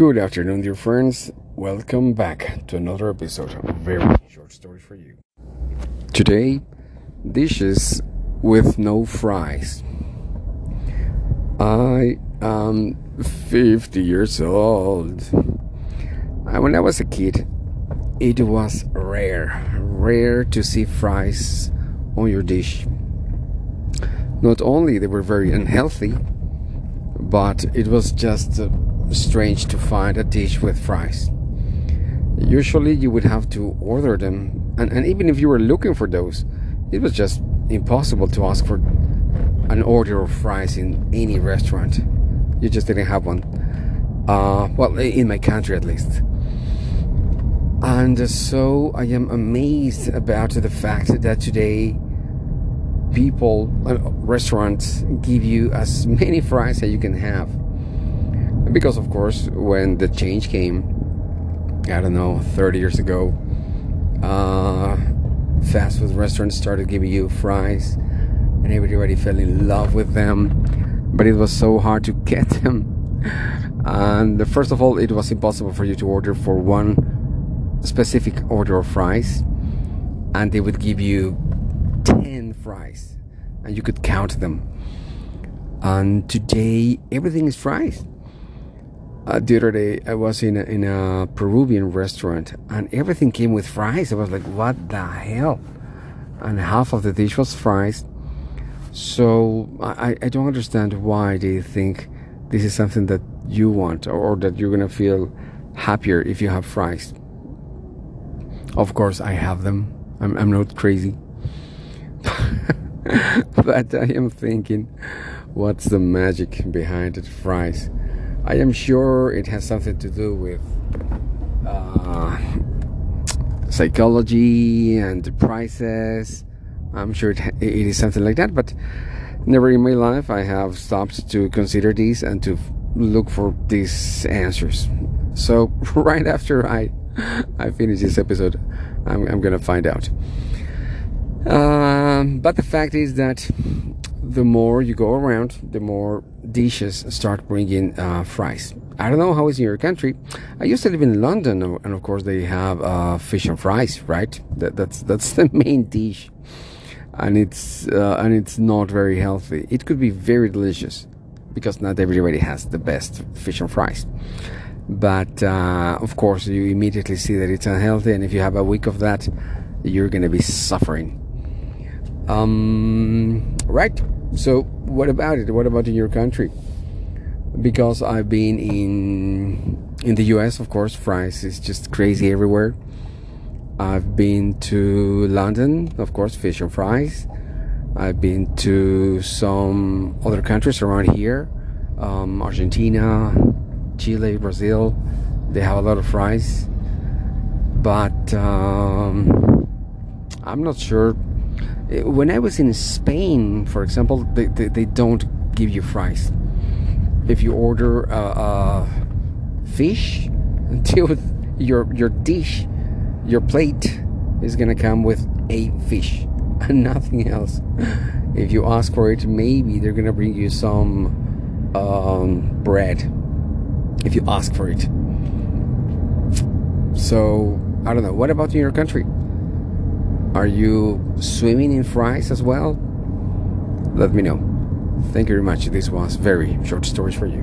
Good afternoon, dear friends. Welcome back to another episode of Very Short story for You. Today, dishes with no fries. I am 50 years old. When I was a kid, it was rare, rare to see fries on your dish. Not only they were very unhealthy, but it was just uh, strange to find a dish with fries. Usually you would have to order them, and, and even if you were looking for those, it was just impossible to ask for an order of fries in any restaurant. You just didn't have one. Uh, well, in my country at least. And so I am amazed about the fact that today people, uh, restaurants give you as many fries as you can have because of course when the change came i don't know 30 years ago uh, fast food restaurants started giving you fries and everybody fell in love with them. But it was so hard to get them. And first of all it was impossible for you to order for one specific order of fries and they would give you 10 fries and you could count them. And today everything is fries uh, the other day, I was in a, in a Peruvian restaurant, and everything came with fries. I was like, "What the hell?" And half of the dish was fries. So I, I don't understand why they think this is something that you want, or, or that you're gonna feel happier if you have fries. Of course, I have them. I'm, I'm not crazy. but I am thinking, what's the magic behind the fries? I am sure it has something to do with uh, psychology and the prices. I'm sure it, it is something like that, but never in my life I have stopped to consider these and to look for these answers. So right after I I finish this episode, I'm, I'm gonna find out. Um, but the fact is that the more you go around, the more dishes start bringing uh, fries. I don't know how it's in your country. I used to live in London, and of course they have uh, fish and fries, right? That, that's that's the main dish, and it's uh, and it's not very healthy. It could be very delicious, because not everybody has the best fish and fries. But uh, of course, you immediately see that it's unhealthy, and if you have a week of that, you're gonna be suffering. Um, right. So, what about it? What about in your country? Because I've been in in the U.S., of course, fries is just crazy everywhere. I've been to London, of course, fish and fries. I've been to some other countries around here, um, Argentina, Chile, Brazil. They have a lot of fries, but um, I'm not sure when I was in Spain, for example, they, they, they don't give you fries. If you order a, a fish, until your your dish, your plate is gonna come with a fish and nothing else. If you ask for it, maybe they're gonna bring you some um, bread. If you ask for it. So I don't know. What about in your country? Are you swimming in fries as well? Let me know. Thank you very much. This was very short stories for you.